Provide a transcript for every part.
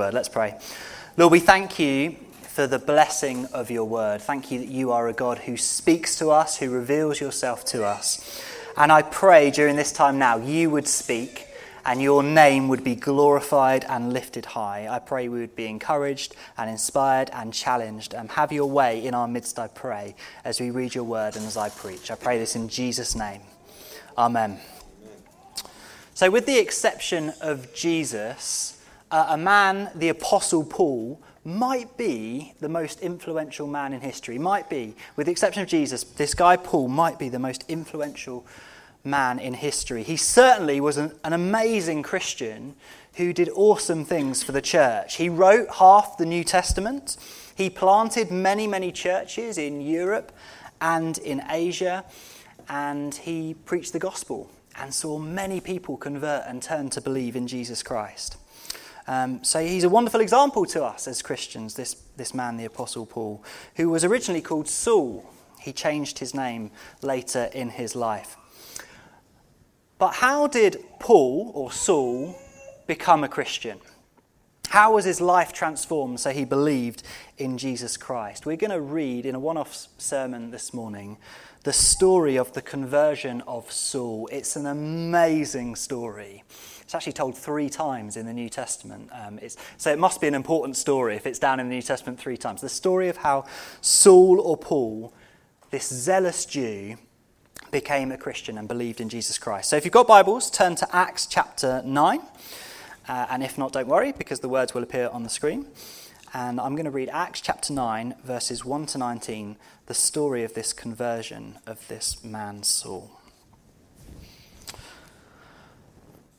word. Let's pray. Lord, we thank you for the blessing of your word. Thank you that you are a God who speaks to us, who reveals yourself to us. And I pray during this time now you would speak and your name would be glorified and lifted high. I pray we would be encouraged and inspired and challenged. And have your way in our midst, I pray, as we read your word and as I preach. I pray this in Jesus' name. Amen. So, with the exception of Jesus, uh, a man, the Apostle Paul, might be the most influential man in history. Might be, with the exception of Jesus, this guy Paul might be the most influential man in history. He certainly was an, an amazing Christian who did awesome things for the church. He wrote half the New Testament. He planted many, many churches in Europe and in Asia, and he preached the gospel and saw many people convert and turn to believe in Jesus Christ. Um, so he's a wonderful example to us as Christians, this, this man, the Apostle Paul, who was originally called Saul. He changed his name later in his life. But how did Paul, or Saul, become a Christian? How was his life transformed so he believed in Jesus Christ? We're going to read in a one off sermon this morning the story of the conversion of Saul. It's an amazing story. It's actually told three times in the New Testament. Um, so it must be an important story if it's down in the New Testament three times. The story of how Saul or Paul, this zealous Jew, became a Christian and believed in Jesus Christ. So if you've got Bibles, turn to Acts chapter 9. Uh, and if not, don't worry, because the words will appear on the screen. And I'm going to read Acts chapter 9, verses 1 to 19, the story of this conversion of this man Saul.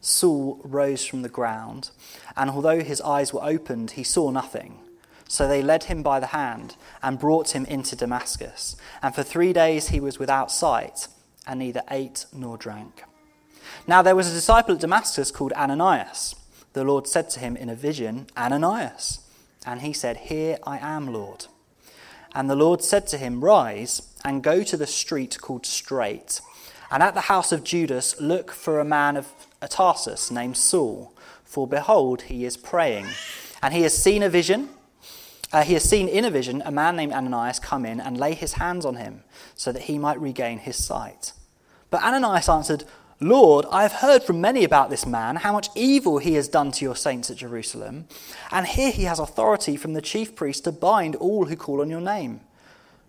Saul rose from the ground, and although his eyes were opened, he saw nothing. So they led him by the hand and brought him into Damascus. And for three days he was without sight and neither ate nor drank. Now there was a disciple at Damascus called Ananias. The Lord said to him in a vision, Ananias. And he said, Here I am, Lord. And the Lord said to him, Rise and go to the street called Straight, and at the house of Judas look for a man of Tarsus named Saul, for behold, he is praying. And he has seen a vision. Uh, he has seen in a vision a man named Ananias come in and lay his hands on him, so that he might regain his sight. But Ananias answered, Lord, I have heard from many about this man, how much evil he has done to your saints at Jerusalem, and here he has authority from the chief priest to bind all who call on your name.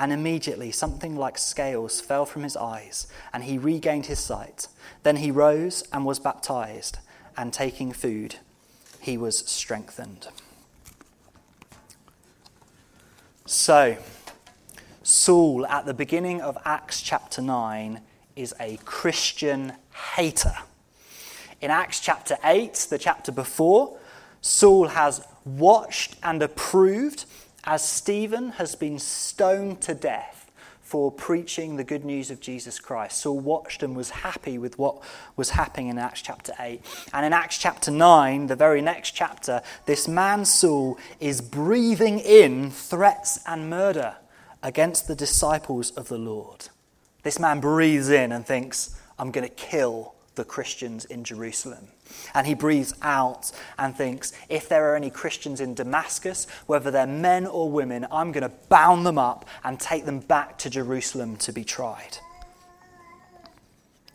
And immediately something like scales fell from his eyes, and he regained his sight. Then he rose and was baptized, and taking food, he was strengthened. So, Saul, at the beginning of Acts chapter 9, is a Christian hater. In Acts chapter 8, the chapter before, Saul has watched and approved as Stephen has been stoned to death for preaching the good news of Jesus Christ. Saul watched and was happy with what was happening in Acts chapter 8. And in Acts chapter 9, the very next chapter, this man Saul is breathing in threats and murder against the disciples of the Lord. This man breathes in and thinks, I'm going to kill the Christians in Jerusalem. And he breathes out and thinks, if there are any Christians in Damascus, whether they're men or women, I'm going to bound them up and take them back to Jerusalem to be tried.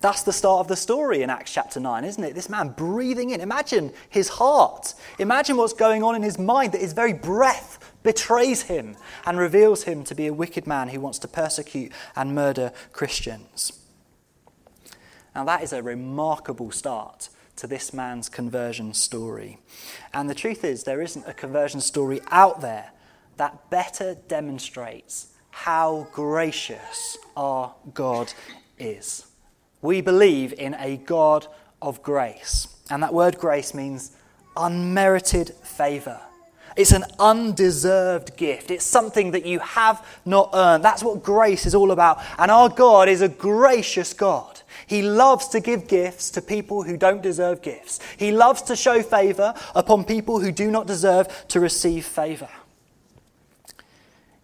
That's the start of the story in Acts chapter 9, isn't it? This man breathing in. Imagine his heart. Imagine what's going on in his mind that his very breath betrays him and reveals him to be a wicked man who wants to persecute and murder Christians. Now, that is a remarkable start to this man's conversion story. And the truth is, there isn't a conversion story out there that better demonstrates how gracious our God is. We believe in a God of grace. And that word grace means unmerited favor. It's an undeserved gift. It's something that you have not earned. That's what grace is all about. And our God is a gracious God. He loves to give gifts to people who don't deserve gifts. He loves to show favor upon people who do not deserve to receive favor.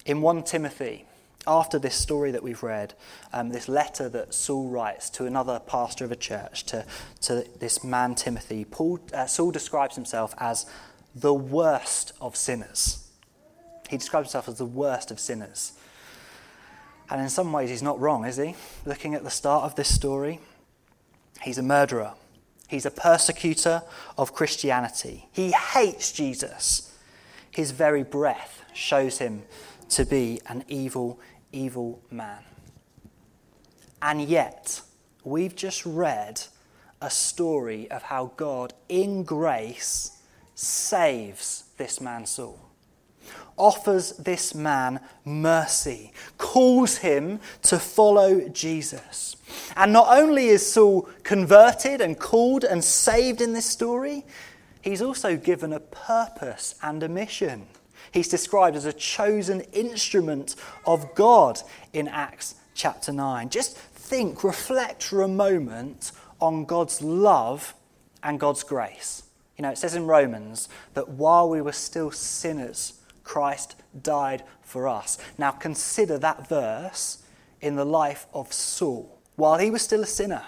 In 1 Timothy after this story that we've read, um, this letter that Saul writes to another pastor of a church, to, to this man Timothy, Paul, uh, Saul describes himself as the worst of sinners. He describes himself as the worst of sinners. And in some ways, he's not wrong, is he? Looking at the start of this story, he's a murderer. He's a persecutor of Christianity. He hates Jesus. His very breath shows him to be an evil evil man. And yet, we've just read a story of how God, in grace, saves this man Saul, offers this man mercy, calls him to follow Jesus. And not only is Saul converted and called and saved in this story, he's also given a purpose and a mission. He's described as a chosen instrument of God in Acts chapter 9. Just think, reflect for a moment on God's love and God's grace. You know, it says in Romans that while we were still sinners, Christ died for us. Now consider that verse in the life of Saul. While he was still a sinner,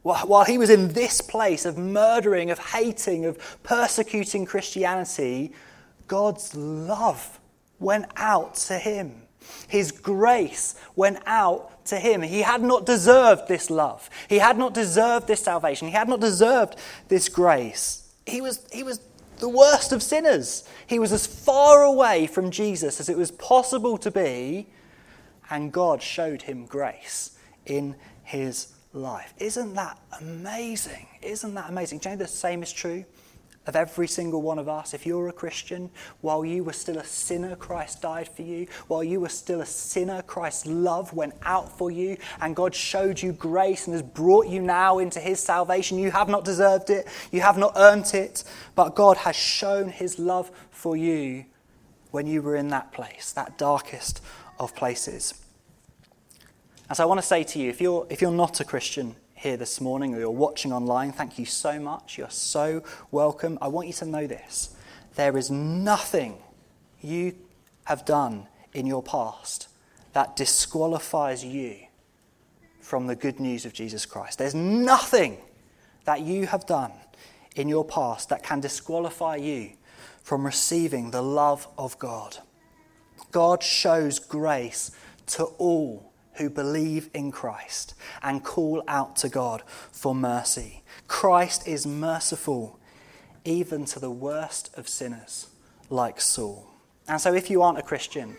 while he was in this place of murdering, of hating, of persecuting Christianity, God's love went out to him. His grace went out to him. He had not deserved this love. He had not deserved this salvation. He had not deserved this grace. He was, he was the worst of sinners. He was as far away from Jesus as it was possible to be, and God showed him grace in his life. Isn't that amazing? Isn't that amazing? Do you know the same is true of every single one of us. If you're a Christian, while you were still a sinner, Christ died for you. While you were still a sinner, Christ's love went out for you, and God showed you grace and has brought you now into his salvation. You have not deserved it, you have not earned it, but God has shown his love for you when you were in that place, that darkest of places. And so I want to say to you if you're, if you're not a Christian here this morning or you're watching online, thank you so much. You're so welcome. I want you to know this there is nothing you have done in your past that disqualifies you from the good news of Jesus Christ. There's nothing that you have done in your past that can disqualify you from receiving the love of God. God shows grace to all who believe in Christ and call out to God for mercy. Christ is merciful even to the worst of sinners like Saul. And so, if you aren't a Christian,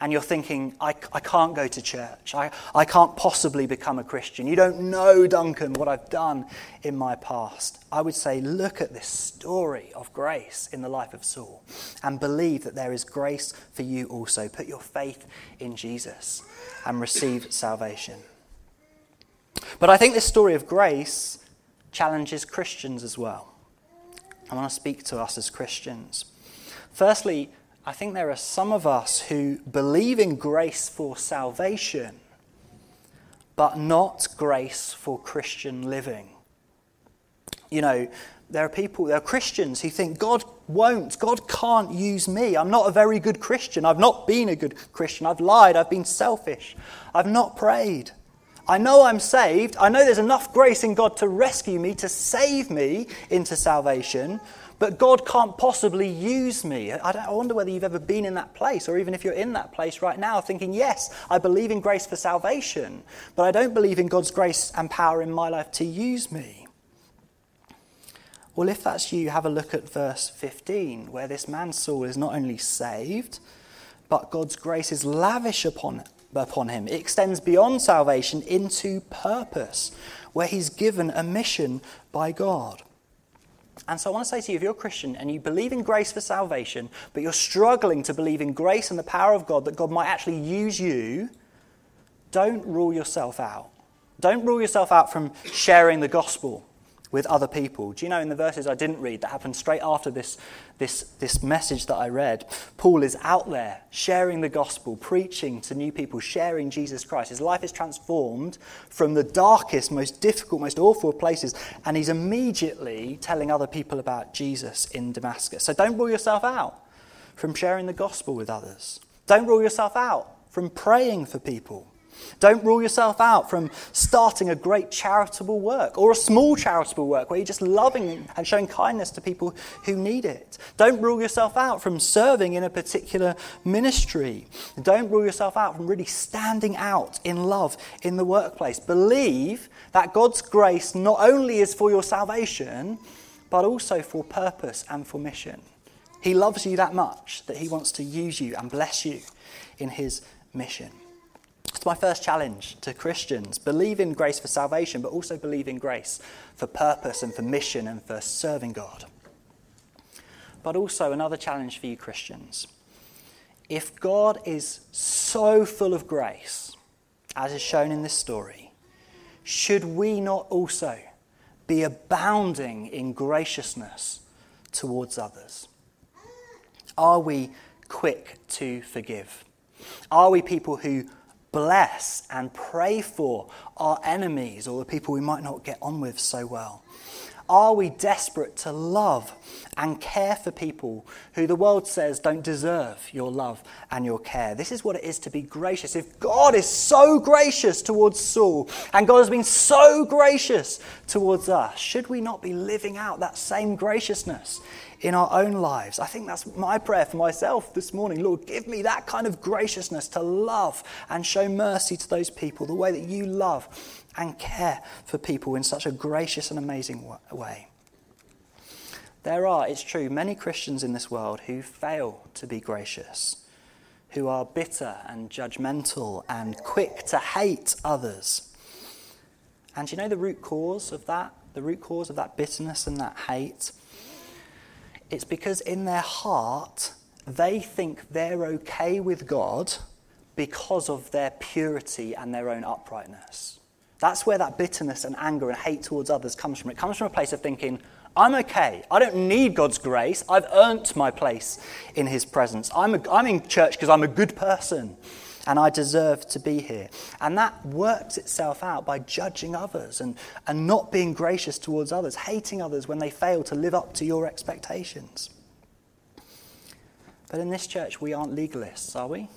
and you're thinking, I, I can't go to church. I, I can't possibly become a Christian. You don't know, Duncan, what I've done in my past. I would say, look at this story of grace in the life of Saul and believe that there is grace for you also. Put your faith in Jesus and receive salvation. But I think this story of grace challenges Christians as well. I want to speak to us as Christians. Firstly, I think there are some of us who believe in grace for salvation, but not grace for Christian living. You know, there are people, there are Christians who think God won't, God can't use me. I'm not a very good Christian. I've not been a good Christian. I've lied. I've been selfish. I've not prayed. I know I'm saved. I know there's enough grace in God to rescue me, to save me into salvation, but God can't possibly use me. I, I, wonder whether you've ever been in that place, or even if you're in that place right now, thinking, yes, I believe in grace for salvation, but I don't believe in God's grace and power in my life to use me. Well, if that's you, have a look at verse 15, where this man Saul is not only saved, but God's grace is lavish upon, upon him. It extends beyond salvation into purpose, where he's given a mission by God. And so I want to say to you if you're a Christian and you believe in grace for salvation, but you're struggling to believe in grace and the power of God, that God might actually use you, don't rule yourself out. Don't rule yourself out from sharing the gospel with other people. Do you know in the verses I didn't read that happened straight after this, this, this message that I read? Paul is out there sharing the gospel, preaching to new people, sharing Jesus Christ. His life is transformed from the darkest, most difficult, most awful places, and he's immediately telling other people about Jesus in Damascus. So don't rule yourself out from sharing the gospel with others. Don't rule yourself out from praying for people. Don't rule yourself out from starting a great charitable work or a small charitable work where you're just loving and showing kindness to people who need it. Don't rule yourself out from serving in a particular ministry. Don't rule yourself out from really standing out in love in the workplace. Believe that God's grace not only is for your salvation, but also for purpose and for mission. He loves you that much that he wants to use you and bless you in his mission. It's my first challenge to Christians. Believe in grace for salvation, but also believe in grace for purpose and for mission and for serving God. But also, another challenge for you Christians. If God is so full of grace, as is shown in this story, should we not also be abounding in graciousness towards others? Are we quick to forgive? Are we people who bless and pray for our enemies or the people we might not get on with so well? Are we desperate to love and care for people who the world says don't deserve your love and your care? This is what it is to be gracious. If God is so gracious towards Saul and God has been so gracious towards us, should we not be living out that same graciousness in our own lives. I think that's my prayer for myself this morning. Lord, give me that kind of graciousness to love and show mercy to those people the way that you love and care for people in such a gracious and amazing way. There are, it's true, many Christians in this world who fail to be gracious, who are bitter and judgmental and quick to hate others. And you know the root cause of that? The root cause of that bitterness and that hate? It's because in their heart, they think they're okay with God because of their purity and their own uprightness. That's where that bitterness and anger and hate towards others comes from. It comes from a place of thinking, I'm okay. I don't need God's grace. I've earned my place in His presence. I'm, a, I'm in church because I'm a good person and I deserve to be here. And that works itself out by judging others and, and not being gracious towards others, hating others when they fail to live up to your expectations. But in this church, we aren't legalists, are we?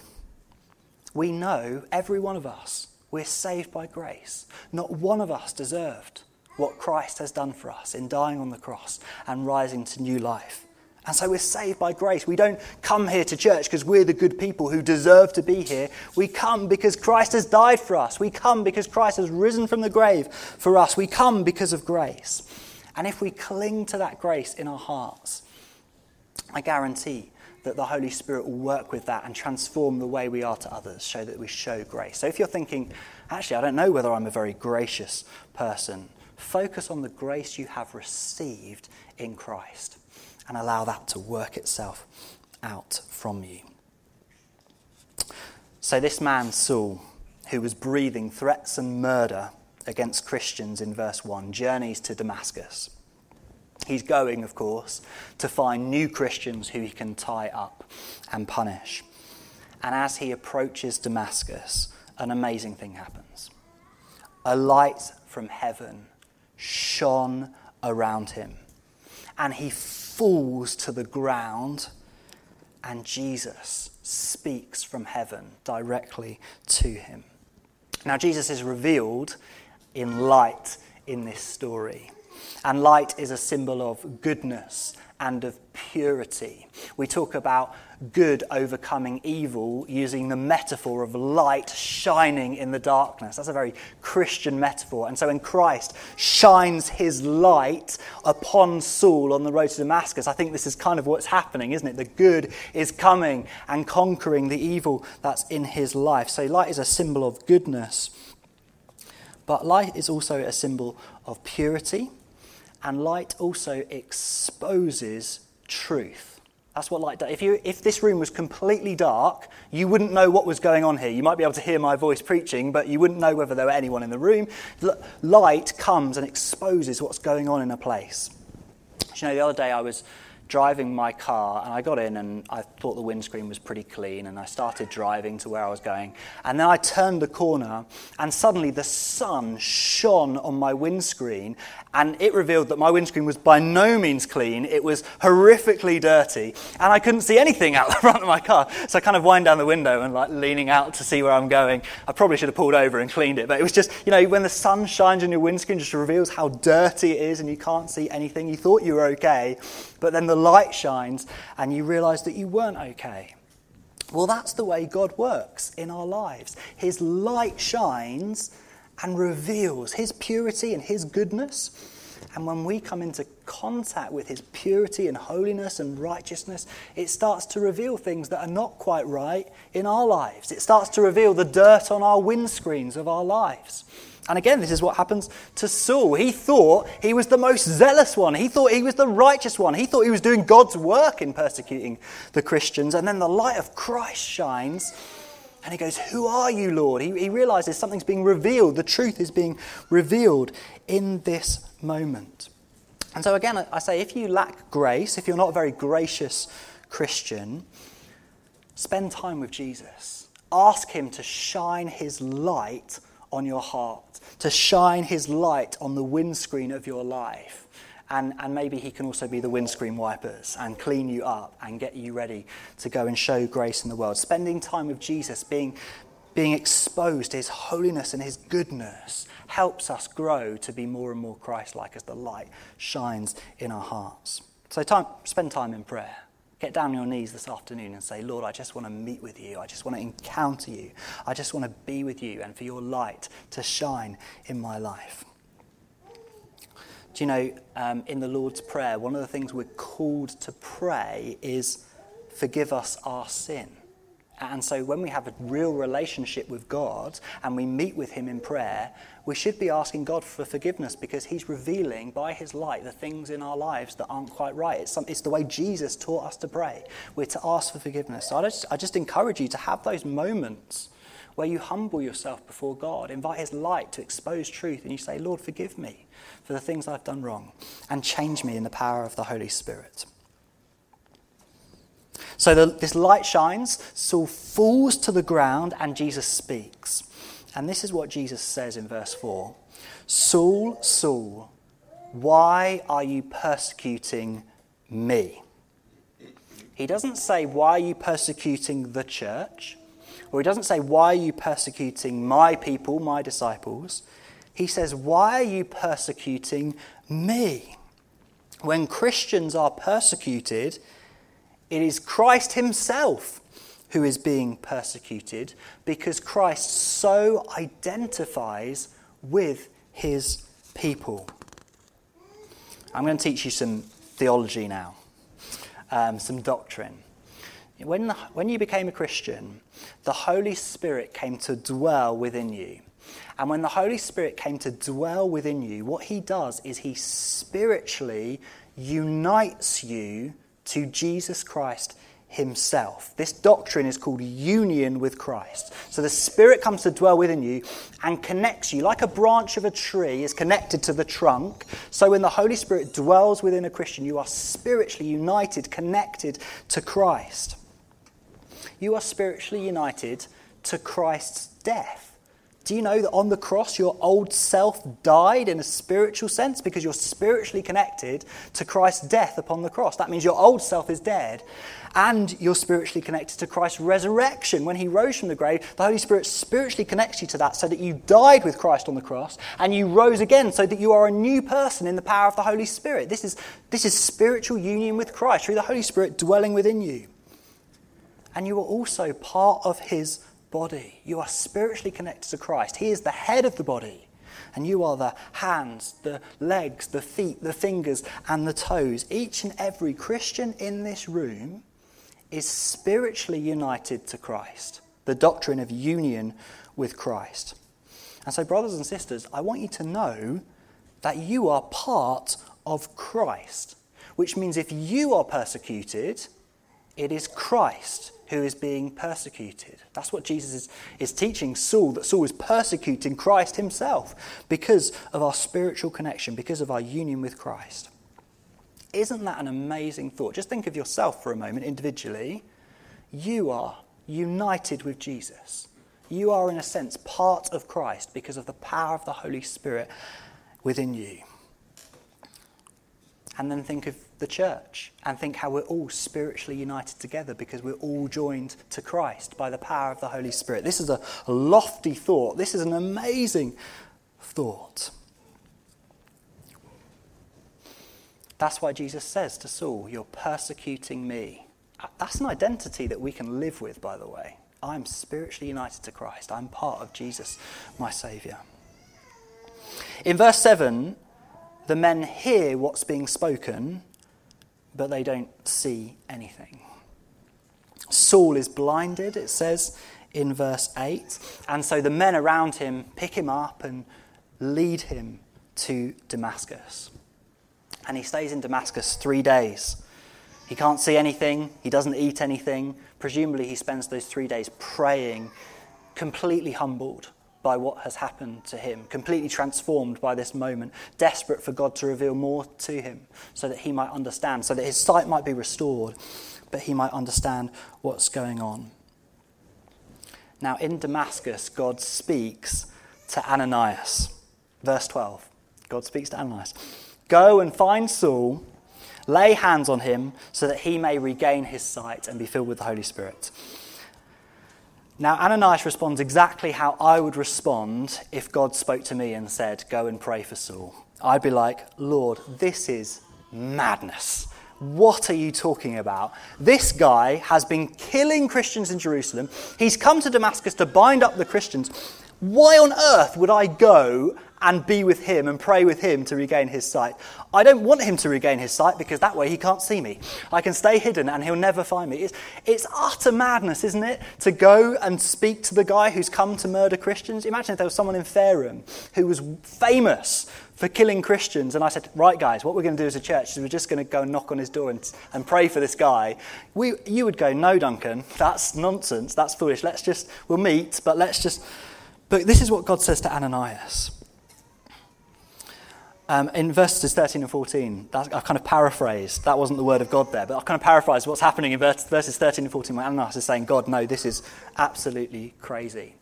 We know, every one of us, we're saved by grace. Not one of us deserved what Christ has done for us in dying on the cross and rising to new life. And so we're saved by grace. We don't come here to church because we're the good people who deserve to be here. We come because Christ has died for us. We come because Christ has risen from the grave for us. We come because of grace. And if we cling to that grace in our hearts, I guarantee that the Holy Spirit will work with that and transform the way we are to others, show that we show grace. So if you're thinking, actually, I don't know whether I'm a very gracious person, focus on the grace you have received in Christ and allow that to work itself out from you. So, this man, Saul, who was breathing threats and murder against Christians in verse 1, journeys to Damascus. He's going, of course, to find new Christians who he can tie up and punish. And as he approaches Damascus, an amazing thing happens. A light from heaven shone around him and he falls to the ground, and Jesus speaks from heaven directly to him. Now, Jesus is revealed in light in this story. And light is a symbol of goodness and of purity. We talk about good overcoming evil using the metaphor of light shining in the darkness. That's a very Christian metaphor. And so when Christ shines his light upon Saul on the road to Damascus, I think this is kind of what's happening, isn't it? The good is coming and conquering the evil that's in his life. So light is a symbol of goodness. But light is also a symbol of purity, and light also exposes truth. That's what light does. If, you, if this room was completely dark, you wouldn't know what was going on here. You might be able to hear my voice preaching, but you wouldn't know whether there were anyone in the room. Light comes and exposes what's going on in a place. you know, the other day I was driving my car and I got in and I thought the windscreen was pretty clean and I started driving to where I was going. And then I turned the corner and suddenly the sun shone on my windscreen and it revealed that my windscreen was by no means clean. It was horrifically dirty and I couldn't see anything out the front of my car. So I kind of wind down the window and like leaning out to see where I'm going. I probably should have pulled over and cleaned it, but it was just, you know, when the sun shines on your windscreen just reveals how dirty it is and you can't see anything. You thought you were okay, but then the light shines and you realize that you weren't okay. Well, that's the way God works in our lives. His light shines and reveals His purity and His goodness. And when we come into contact with His purity and holiness and righteousness, it starts to reveal things that are not quite right in our lives. It starts to reveal the dirt on our windscreens of our lives. And again, this is what happens to Saul. He thought he was the most zealous one. He thought he was the righteous one. He thought he was doing God's work in persecuting the Christians. And then the light of Christ shines. And he goes, Who are you, Lord? He, he realizes something's being revealed. The truth is being revealed in this moment. And so, again, I say if you lack grace, if you're not a very gracious Christian, spend time with Jesus. Ask him to shine his light on your heart, to shine his light on the windscreen of your life. And, and maybe he can also be the windscreen wipers and clean you up and get you ready to go and show grace in the world. Spending time with Jesus, being, being exposed to his holiness and his goodness, helps us grow to be more and more Christ like as the light shines in our hearts. So, time, spend time in prayer. Get down on your knees this afternoon and say, Lord, I just want to meet with you. I just want to encounter you. I just want to be with you and for your light to shine in my life. Do you know, um, in the Lord's Prayer, one of the things we're called to pray is, Forgive us our sin. And so when we have a real relationship with God and we meet with Him in prayer, we should be asking God for forgiveness because He's revealing by His light the things in our lives that aren't quite right. It's, some, it's the way Jesus taught us to pray. We're to ask for forgiveness. So I just, I just encourage you to have those moments where you humble yourself before God, invite His light to expose truth, and you say, Lord, forgive me for the things I've done wrong, and change me in the power of the Holy Spirit. So the, this light shines, Saul falls to the ground, and Jesus speaks. And this is what Jesus says in verse 4 Saul, Saul, why are you persecuting me? He doesn't say, Why are you persecuting the church? Or he doesn't say, Why are you persecuting my people, my disciples? He says, Why are you persecuting me? When Christians are persecuted, it is Christ Himself who is being persecuted because Christ so identifies with His people. I'm going to teach you some theology now, um, some doctrine. When, the, when you became a Christian, the Holy Spirit came to dwell within you. And when the Holy Spirit came to dwell within you, what he does is he spiritually unites you to Jesus Christ himself. This doctrine is called union with Christ. So the Spirit comes to dwell within you and connects you, like a branch of a tree is connected to the trunk. So when the Holy Spirit dwells within a Christian, you are spiritually united, connected to Christ. You are spiritually united to Christ's death Do you know that on the cross your old self died in a spiritual sense because you're spiritually connected to Christ's death upon the cross? That means your old self is dead and you're spiritually connected to Christ's resurrection. When he rose from the grave, the Holy Spirit spiritually connects you to that so that you died with Christ on the cross and you rose again so that you are a new person in the power of the Holy Spirit. This is, this is spiritual union with Christ through the Holy Spirit dwelling within you. And you are also part of his body. You are spiritually connected to Christ. He is the head of the body. And you are the hands, the legs, the feet, the fingers, and the toes. Each and every Christian in this room is spiritually united to Christ, the doctrine of union with Christ. And so, brothers and sisters, I want you to know that you are part of Christ, which means if you are persecuted, it is Christ who is being persecuted. That's what Jesus is, is teaching Saul, that Saul is persecuting Christ himself because of our spiritual connection, because of our union with Christ. Isn't that an amazing thought? Just think of yourself for a moment individually. You are united with Jesus. You are, in a sense, part of Christ because of the power of the Holy Spirit within you. And then think of the church and think how we're all spiritually united together because we're all joined to Christ by the power of the Holy Spirit. This is a lofty thought. This is an amazing thought. That's why Jesus says to Saul, You're persecuting me. Uh, that's an identity that we can live with, by the way. I'm spiritually united to Christ. I'm part of Jesus, my Saviour. In verse 7, the men hear what's being spoken, but they don't see anything. Saul is blinded, it says in verse 8, and so the men around him pick him up and lead him to Damascus. And he stays in Damascus three days. He can't see anything, he doesn't eat anything. Presumably, he spends those three days praying, completely humbled by what has happened to him, completely transformed by this moment, desperate for God to reveal more to him so that he might understand, so that his sight might be restored, but he might understand what's going on. Now, in Damascus, God speaks to Ananias. Verse 12 God speaks to Ananias Go and find Saul, lay hands on him so that he may regain his sight and be filled with the Holy Spirit. Now, Ananias responds exactly how I would respond if God spoke to me and said, Go and pray for Saul. I'd be like, Lord, this is madness. What are you talking about? This guy has been killing Christians in Jerusalem. He's come to Damascus to bind up the Christians. Why on earth would I go and be with him and pray with him to regain his sight. I don't want him to regain his sight because that way he can't see me. I can stay hidden and he'll never find me. It's, it's utter madness, isn't it? To go and speak to the guy who's come to murder Christians. Imagine if there was someone in Fareham who was famous for killing Christians. And I said, right, guys, what we're going to do as a church is we're just going to go knock on his door and, and pray for this guy. We, you would go, no, Duncan, that's nonsense. That's foolish. Let's just, we'll meet, but let's just. But this is what God says to Ananias. Um, in verses 13 and 14, that, I've kind of paraphrased. That wasn't the word of God there, but I've kind of paraphrased what's happening in verses 13 and 14 where Ananias is saying, God, no, this is absolutely crazy.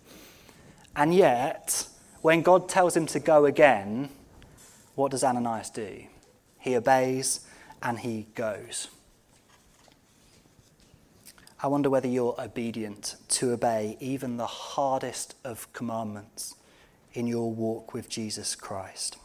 And yet, when God tells him to go again, what does Ananias do? He obeys and he goes. I wonder whether you're obedient to obey even the hardest of commandments in your walk with Jesus Christ.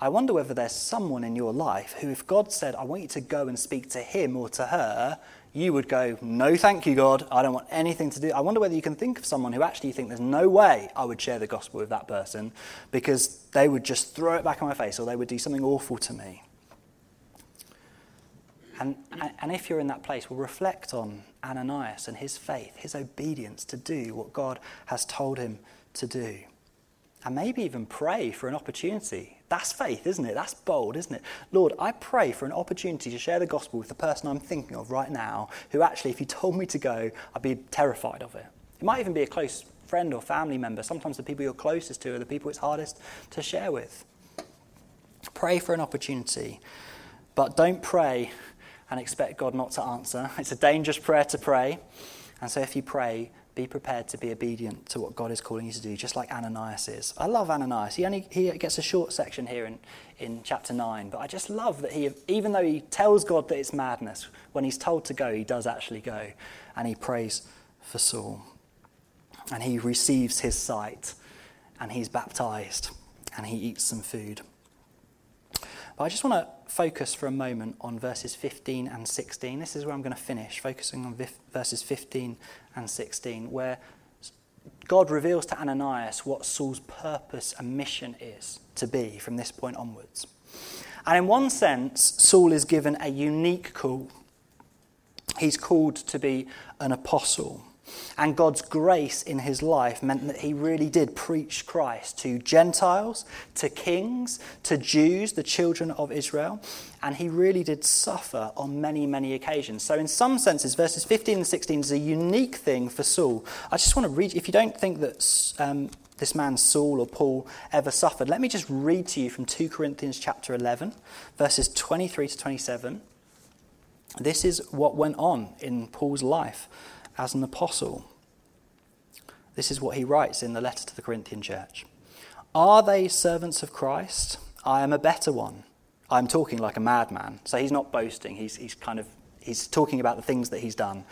I wonder whether there's someone in your life who, if God said, I want you to go and speak to him or to her, you would go, No, thank you, God. I don't want anything to do. I wonder whether you can think of someone who actually you think there's no way I would share the gospel with that person because they would just throw it back in my face or they would do something awful to me. And, and if you're in that place, we'll reflect on Ananias and his faith, his obedience to do what God has told him to do. And maybe even pray for an opportunity that's faith, isn't it? That's bold, isn't it? Lord, I pray for an opportunity to share the gospel with the person I'm thinking of right now, who actually, if you told me to go, I'd be terrified of it. It might even be a close friend or family member. Sometimes the people you're closest to are the people it's hardest to share with. Pray for an opportunity, but don't pray and expect God not to answer. It's a dangerous prayer to pray. And so if you pray, be prepared to be obedient to what God is calling you to do, just like Ananias is. I love Ananias. He only he gets a short section here in, in chapter 9, but I just love that he, even though he tells God that it's madness, when he's told to go, he does actually go. And he prays for Saul. And he receives his sight, and he's baptized, and he eats some food. But I just want to focus for a moment on verses 15 and 16. This is where I'm going to finish, focusing on verses 15 and 16, where God reveals to Ananias what Saul's purpose and mission is to be from this point onwards. And in one sense, Saul is given a unique call. He's called to be an apostle. And God's grace in his life meant that he really did preach Christ to Gentiles, to kings, to Jews, the children of Israel. And he really did suffer on many, many occasions. So, in some senses, verses 15 and 16 is a unique thing for Saul. I just want to read, if you don't think that um, this man Saul or Paul ever suffered, let me just read to you from 2 Corinthians chapter 11, verses 23 to 27. This is what went on in Paul's life as an apostle. This is what he writes in the letter to the Corinthian church Are they servants of Christ? I am a better one. I'm talking like a madman. So he's not boasting, he's, he's kind of he's talking about the things that he's done.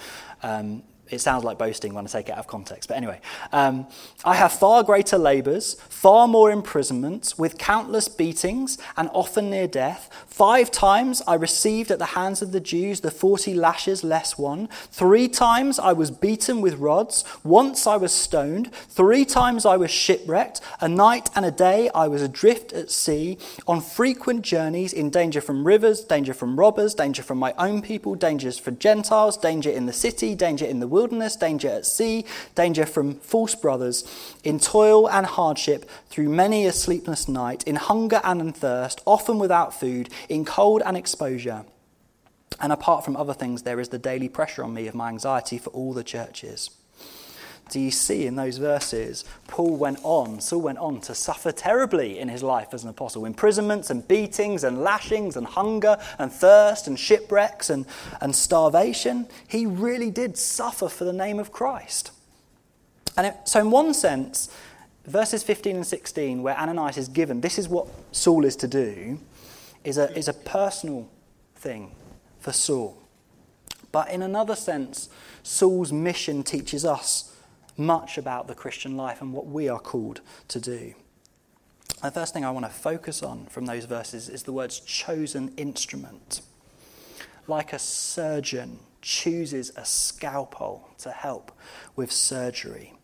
Um, it sounds like boasting when I take it out of context. But anyway, um, I have far greater labours, far more imprisonments, with countless beatings, and often near death. Five times I received at the hands of the Jews the forty lashes less one. Three times I was beaten with rods. Once I was stoned. Three times I was shipwrecked. A night and a day I was adrift at sea, on frequent journeys, in danger from rivers, danger from robbers, danger from my own people, dangers for Gentiles, danger in the city, danger in the wilderness, danger at sea, danger from false brothers, in toil and hardship, through many a sleepless night, in hunger and in thirst, often without food, in cold and exposure. And apart from other things, there is the daily pressure on me of my anxiety for all the churches do you see in those verses, Paul went on, Saul went on to suffer terribly in his life as an apostle imprisonments and beatings and lashings and hunger and thirst and shipwrecks and, and starvation. He really did suffer for the name of Christ. And it, so, in one sense, verses 15 and 16, where Ananias is given, this is what Saul is to do, is a, is a personal thing for Saul. But in another sense, Saul's mission teaches us much about the Christian life and what we are called to do. The first thing I want to focus on from those verses is the words chosen instrument. Like a surgeon chooses a scalpel to help with surgery,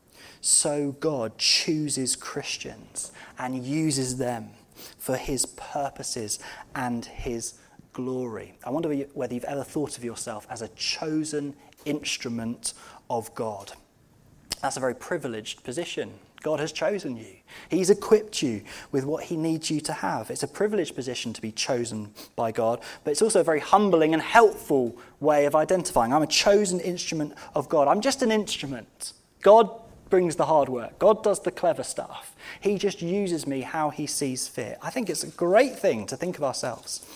so God chooses Christians and uses them for his purposes and his glory. I wonder whether you've ever thought of yourself as a chosen instrument of God. That's a very privileged position. God has chosen you. He's equipped you with what He needs you to have. It's a privileged position to be chosen by God, but it's also a very humbling and helpful way of identifying. I'm a chosen instrument of God. I'm just an instrument. God brings the hard work, God does the clever stuff. He just uses me how He sees fit. I think it's a great thing to think of ourselves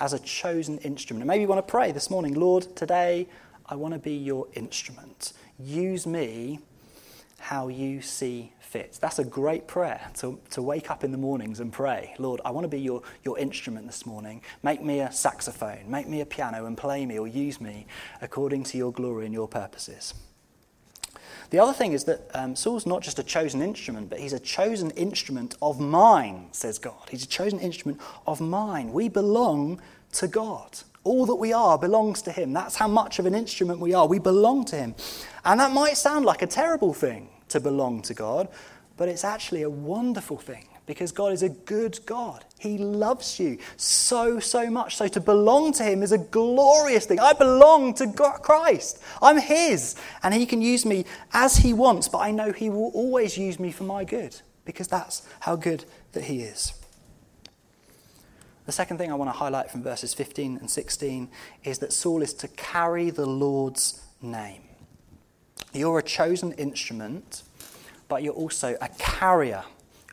as a chosen instrument. And maybe you want to pray this morning Lord, today I want to be your instrument. Use me how you see fit. That's a great prayer to, to wake up in the mornings and pray, Lord, I want to be your, your instrument this morning. Make me a saxophone, make me a piano, and play me or use me according to your glory and your purposes. The other thing is that um, Saul's not just a chosen instrument, but he's a chosen instrument of mine, says God. He's a chosen instrument of mine. We belong to God. All that we are belongs to Him. That's how much of an instrument we are. We belong to Him. And that might sound like a terrible thing to belong to God, but it's actually a wonderful thing because God is a good God. He loves you so, so much. So to belong to Him is a glorious thing. I belong to God, Christ. I'm His, and He can use me as He wants, but I know He will always use me for my good because that's how good that He is. The second thing I want to highlight from verses 15 and 16 is that Saul is to carry the Lord's name. You're a chosen instrument, but you're also a carrier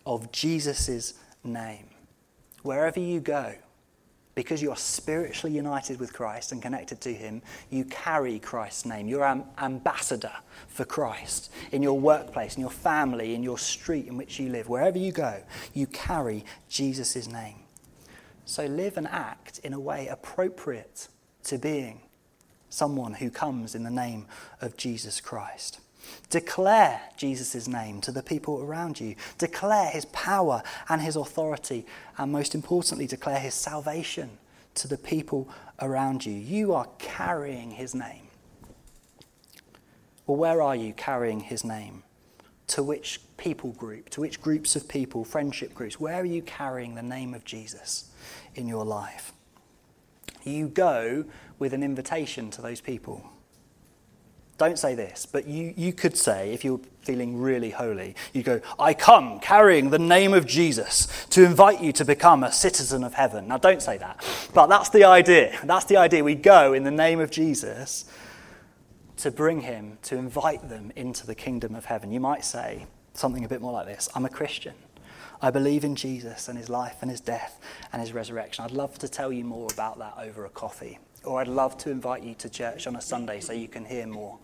of Jesus' name. Wherever you go, because you are spiritually united with Christ and connected to Him, you carry Christ's name. You're an ambassador for Christ in your workplace, in your family, in your street in which you live, wherever you go, you carry Jesus' name. So live and act in a way appropriate to being someone who comes in the name of Jesus Christ. Declare Jesus' name to the people around you. Declare his power and his authority, and most importantly, declare his salvation to the people around you. You are carrying his name. Well, where are you carrying his name? To which people group? To which groups of people, friendship groups? Where are you carrying the name of Jesus in your life? You go with an invitation to those people. Don't say this, but you, you could say, if you're feeling really holy, you go, I come carrying the name of Jesus to invite you to become a citizen of heaven. Now, don't say that, but that's the idea. That's the idea. We go in the name of Jesus to bring him, to invite them into the kingdom of heaven. You might say something a bit more like this I'm a Christian. I believe in Jesus and his life and his death and his resurrection. I'd love to tell you more about that over a coffee or I'd love to invite you to church on a Sunday so you can hear more.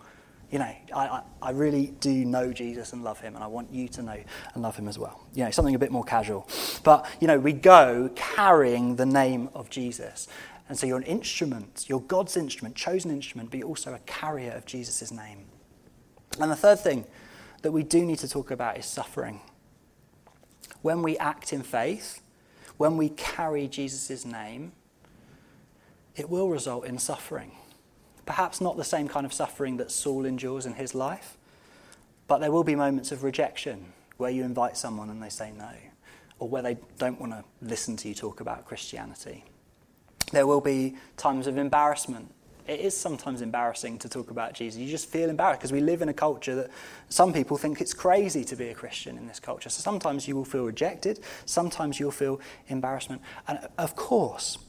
You know, I, I, I, really do know Jesus and love him, and I want you to know and love him as well. You know, something a bit more casual. But, you know, we go carrying the name of Jesus. And so you're an instrument, you're God's instrument, chosen instrument, but you're also a carrier of Jesus' name. And the third thing that we do need to talk about is suffering. When we act in faith, when we carry Jesus' name, it will result in suffering. Perhaps not the same kind of suffering that Saul endures in his life, but there will be moments of rejection where you invite someone and they say no, or where they don't want to listen to you talk about Christianity. There will be times of embarrassment. It is sometimes embarrassing to talk about Jesus. You just feel embarrassed because we live in a culture that some people think it's crazy to be a Christian in this culture. So sometimes you will feel rejected, sometimes you'll feel embarrassment. And of course,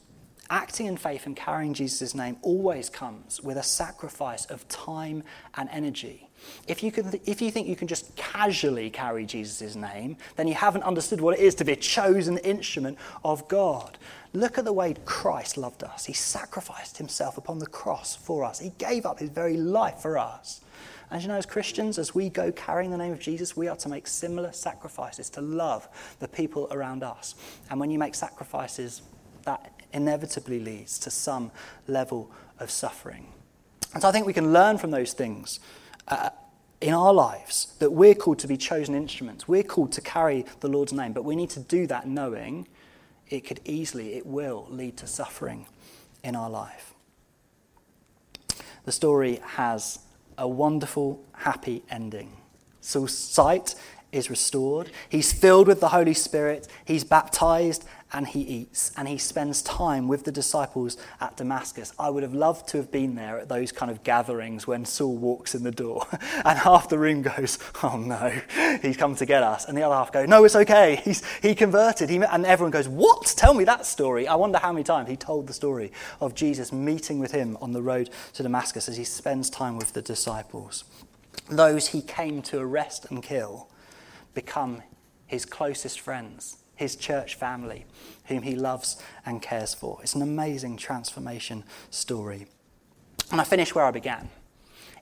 acting in faith and carrying Jesus' name always comes with a sacrifice of time and energy. If you, can, if you think you can just casually carry Jesus' name, then you haven't understood what it is to be a chosen instrument of God. Look at the way Christ loved us. He sacrificed himself upon the cross for us, He gave up his very life for us. And you know, as Christians, as we go carrying the name of Jesus, we are to make similar sacrifices to love the people around us. And when you make sacrifices, that inevitably leads to some level of suffering. And so I think we can learn from those things uh, in our lives that we're called to be chosen instruments. We're called to carry the Lord's name, but we need to do that knowing it could easily, it will lead to suffering in our life. The story has a wonderful, happy ending. Saul's sight is restored. He's filled with the Holy Spirit. He's baptized and he eats and he spends time with the disciples at Damascus. I would have loved to have been there at those kind of gatherings when Saul walks in the door and half the room goes, Oh no, he's come to get us. And the other half go, No, it's okay. He's, he converted. He, and everyone goes, What? Tell me that story. I wonder how many times he told the story of Jesus meeting with him on the road to Damascus as he spends time with the disciples. Those he came to arrest and kill become his closest friends his church family, whom he loves and cares for. It's an amazing transformation story. And I finish where I began.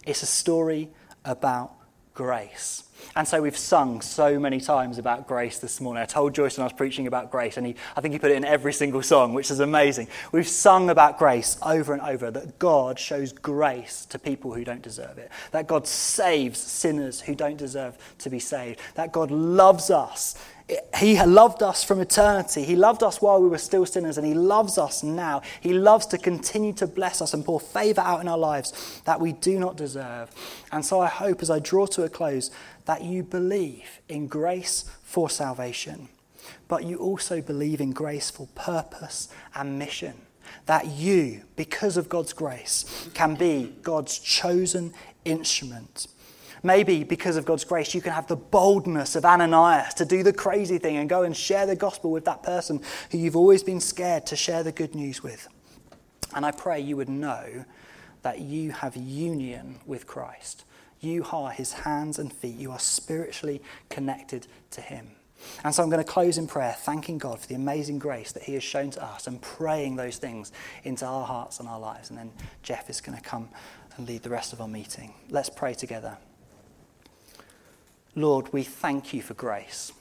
It's a story about grace. And so we've sung so many times about grace this morning. I told Joyce when I was preaching about grace, and he, I think he put it in every single song, which is amazing. We've sung about grace over and over that God shows grace to people who don't deserve it, that God saves sinners who don't deserve to be saved, that God loves us he loved us from eternity. He loved us while we were still sinners, and He loves us now. He loves to continue to bless us and pour favor out in our lives that we do not deserve. And so I hope as I draw to a close that you believe in grace for salvation, but you also believe in grace for purpose and mission. That you, because of God's grace, can be God's chosen instrument Maybe because of God's grace, you can have the boldness of Ananias to do the crazy thing and go and share the gospel with that person who you've always been scared to share the good news with. And I pray you would know that you have union with Christ. You are his hands and feet. You are spiritually connected to him. And so I'm going to close in prayer, thanking God for the amazing grace that He has shown to us and praying those things into our hearts and our lives. And then Jeff is going to come and lead the rest of our meeting. Let's pray together. Lord, we thank you for grace.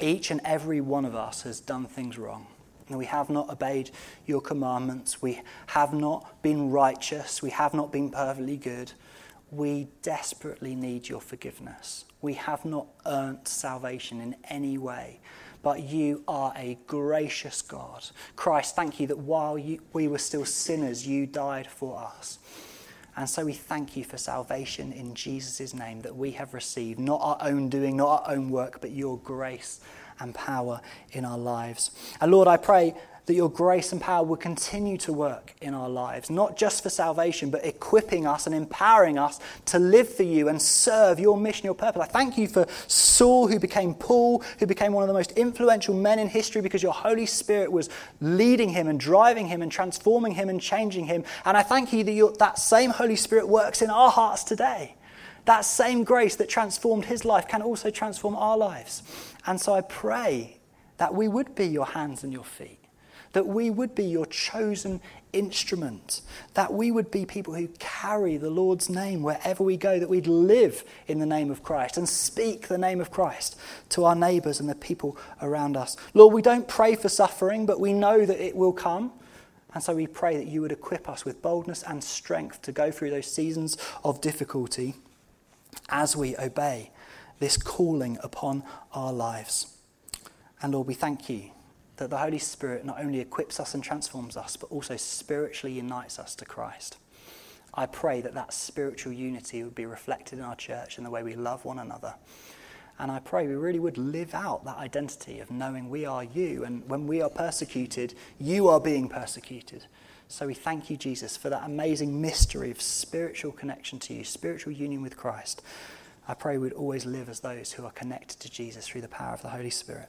Each and every one of us has done things wrong. We have not obeyed your commandments. We have not been righteous. We have not been perfectly good. We desperately need your forgiveness. We have not earned salvation in any way, but you are a gracious God. Christ, thank you that while you, we were still sinners, you died for us. And so we thank you for salvation in Jesus' name that we have received, not our own doing, not our own work, but your grace and power in our lives. And Lord, I pray that your grace and power will continue to work in our lives, not just for salvation, but equipping us and empowering us to live for you and serve your mission, your purpose. I thank you for Saul, who became Paul, who became one of the most influential men in history because your Holy Spirit was leading him and driving him and transforming him and changing him. And I thank you that that same Holy Spirit works in our hearts today. That same grace that transformed his life can also transform our lives. And so I pray that we would be your hands and your feet that we would be your chosen instrument, that we would be people who carry the Lord's name wherever we go, that we'd live in the name of Christ and speak the name of Christ to our neighbours and the people around us. Lord, we don't pray for suffering, but we know that it will come. And so we pray that you would equip us with boldness and strength to go through those seasons of difficulty as we obey this calling upon our lives. And Lord, we thank you that the Holy Spirit not only equips us and transforms us, but also spiritually unites us to Christ. I pray that that spiritual unity would be reflected in our church in the way we love one another. And I pray we really would live out that identity of knowing we are you. And when we are persecuted, you are being persecuted. So we thank you, Jesus, for that amazing mystery of spiritual connection to you, spiritual union with Christ. I pray we'd always live as those who are connected to Jesus through the power of the Holy Spirit.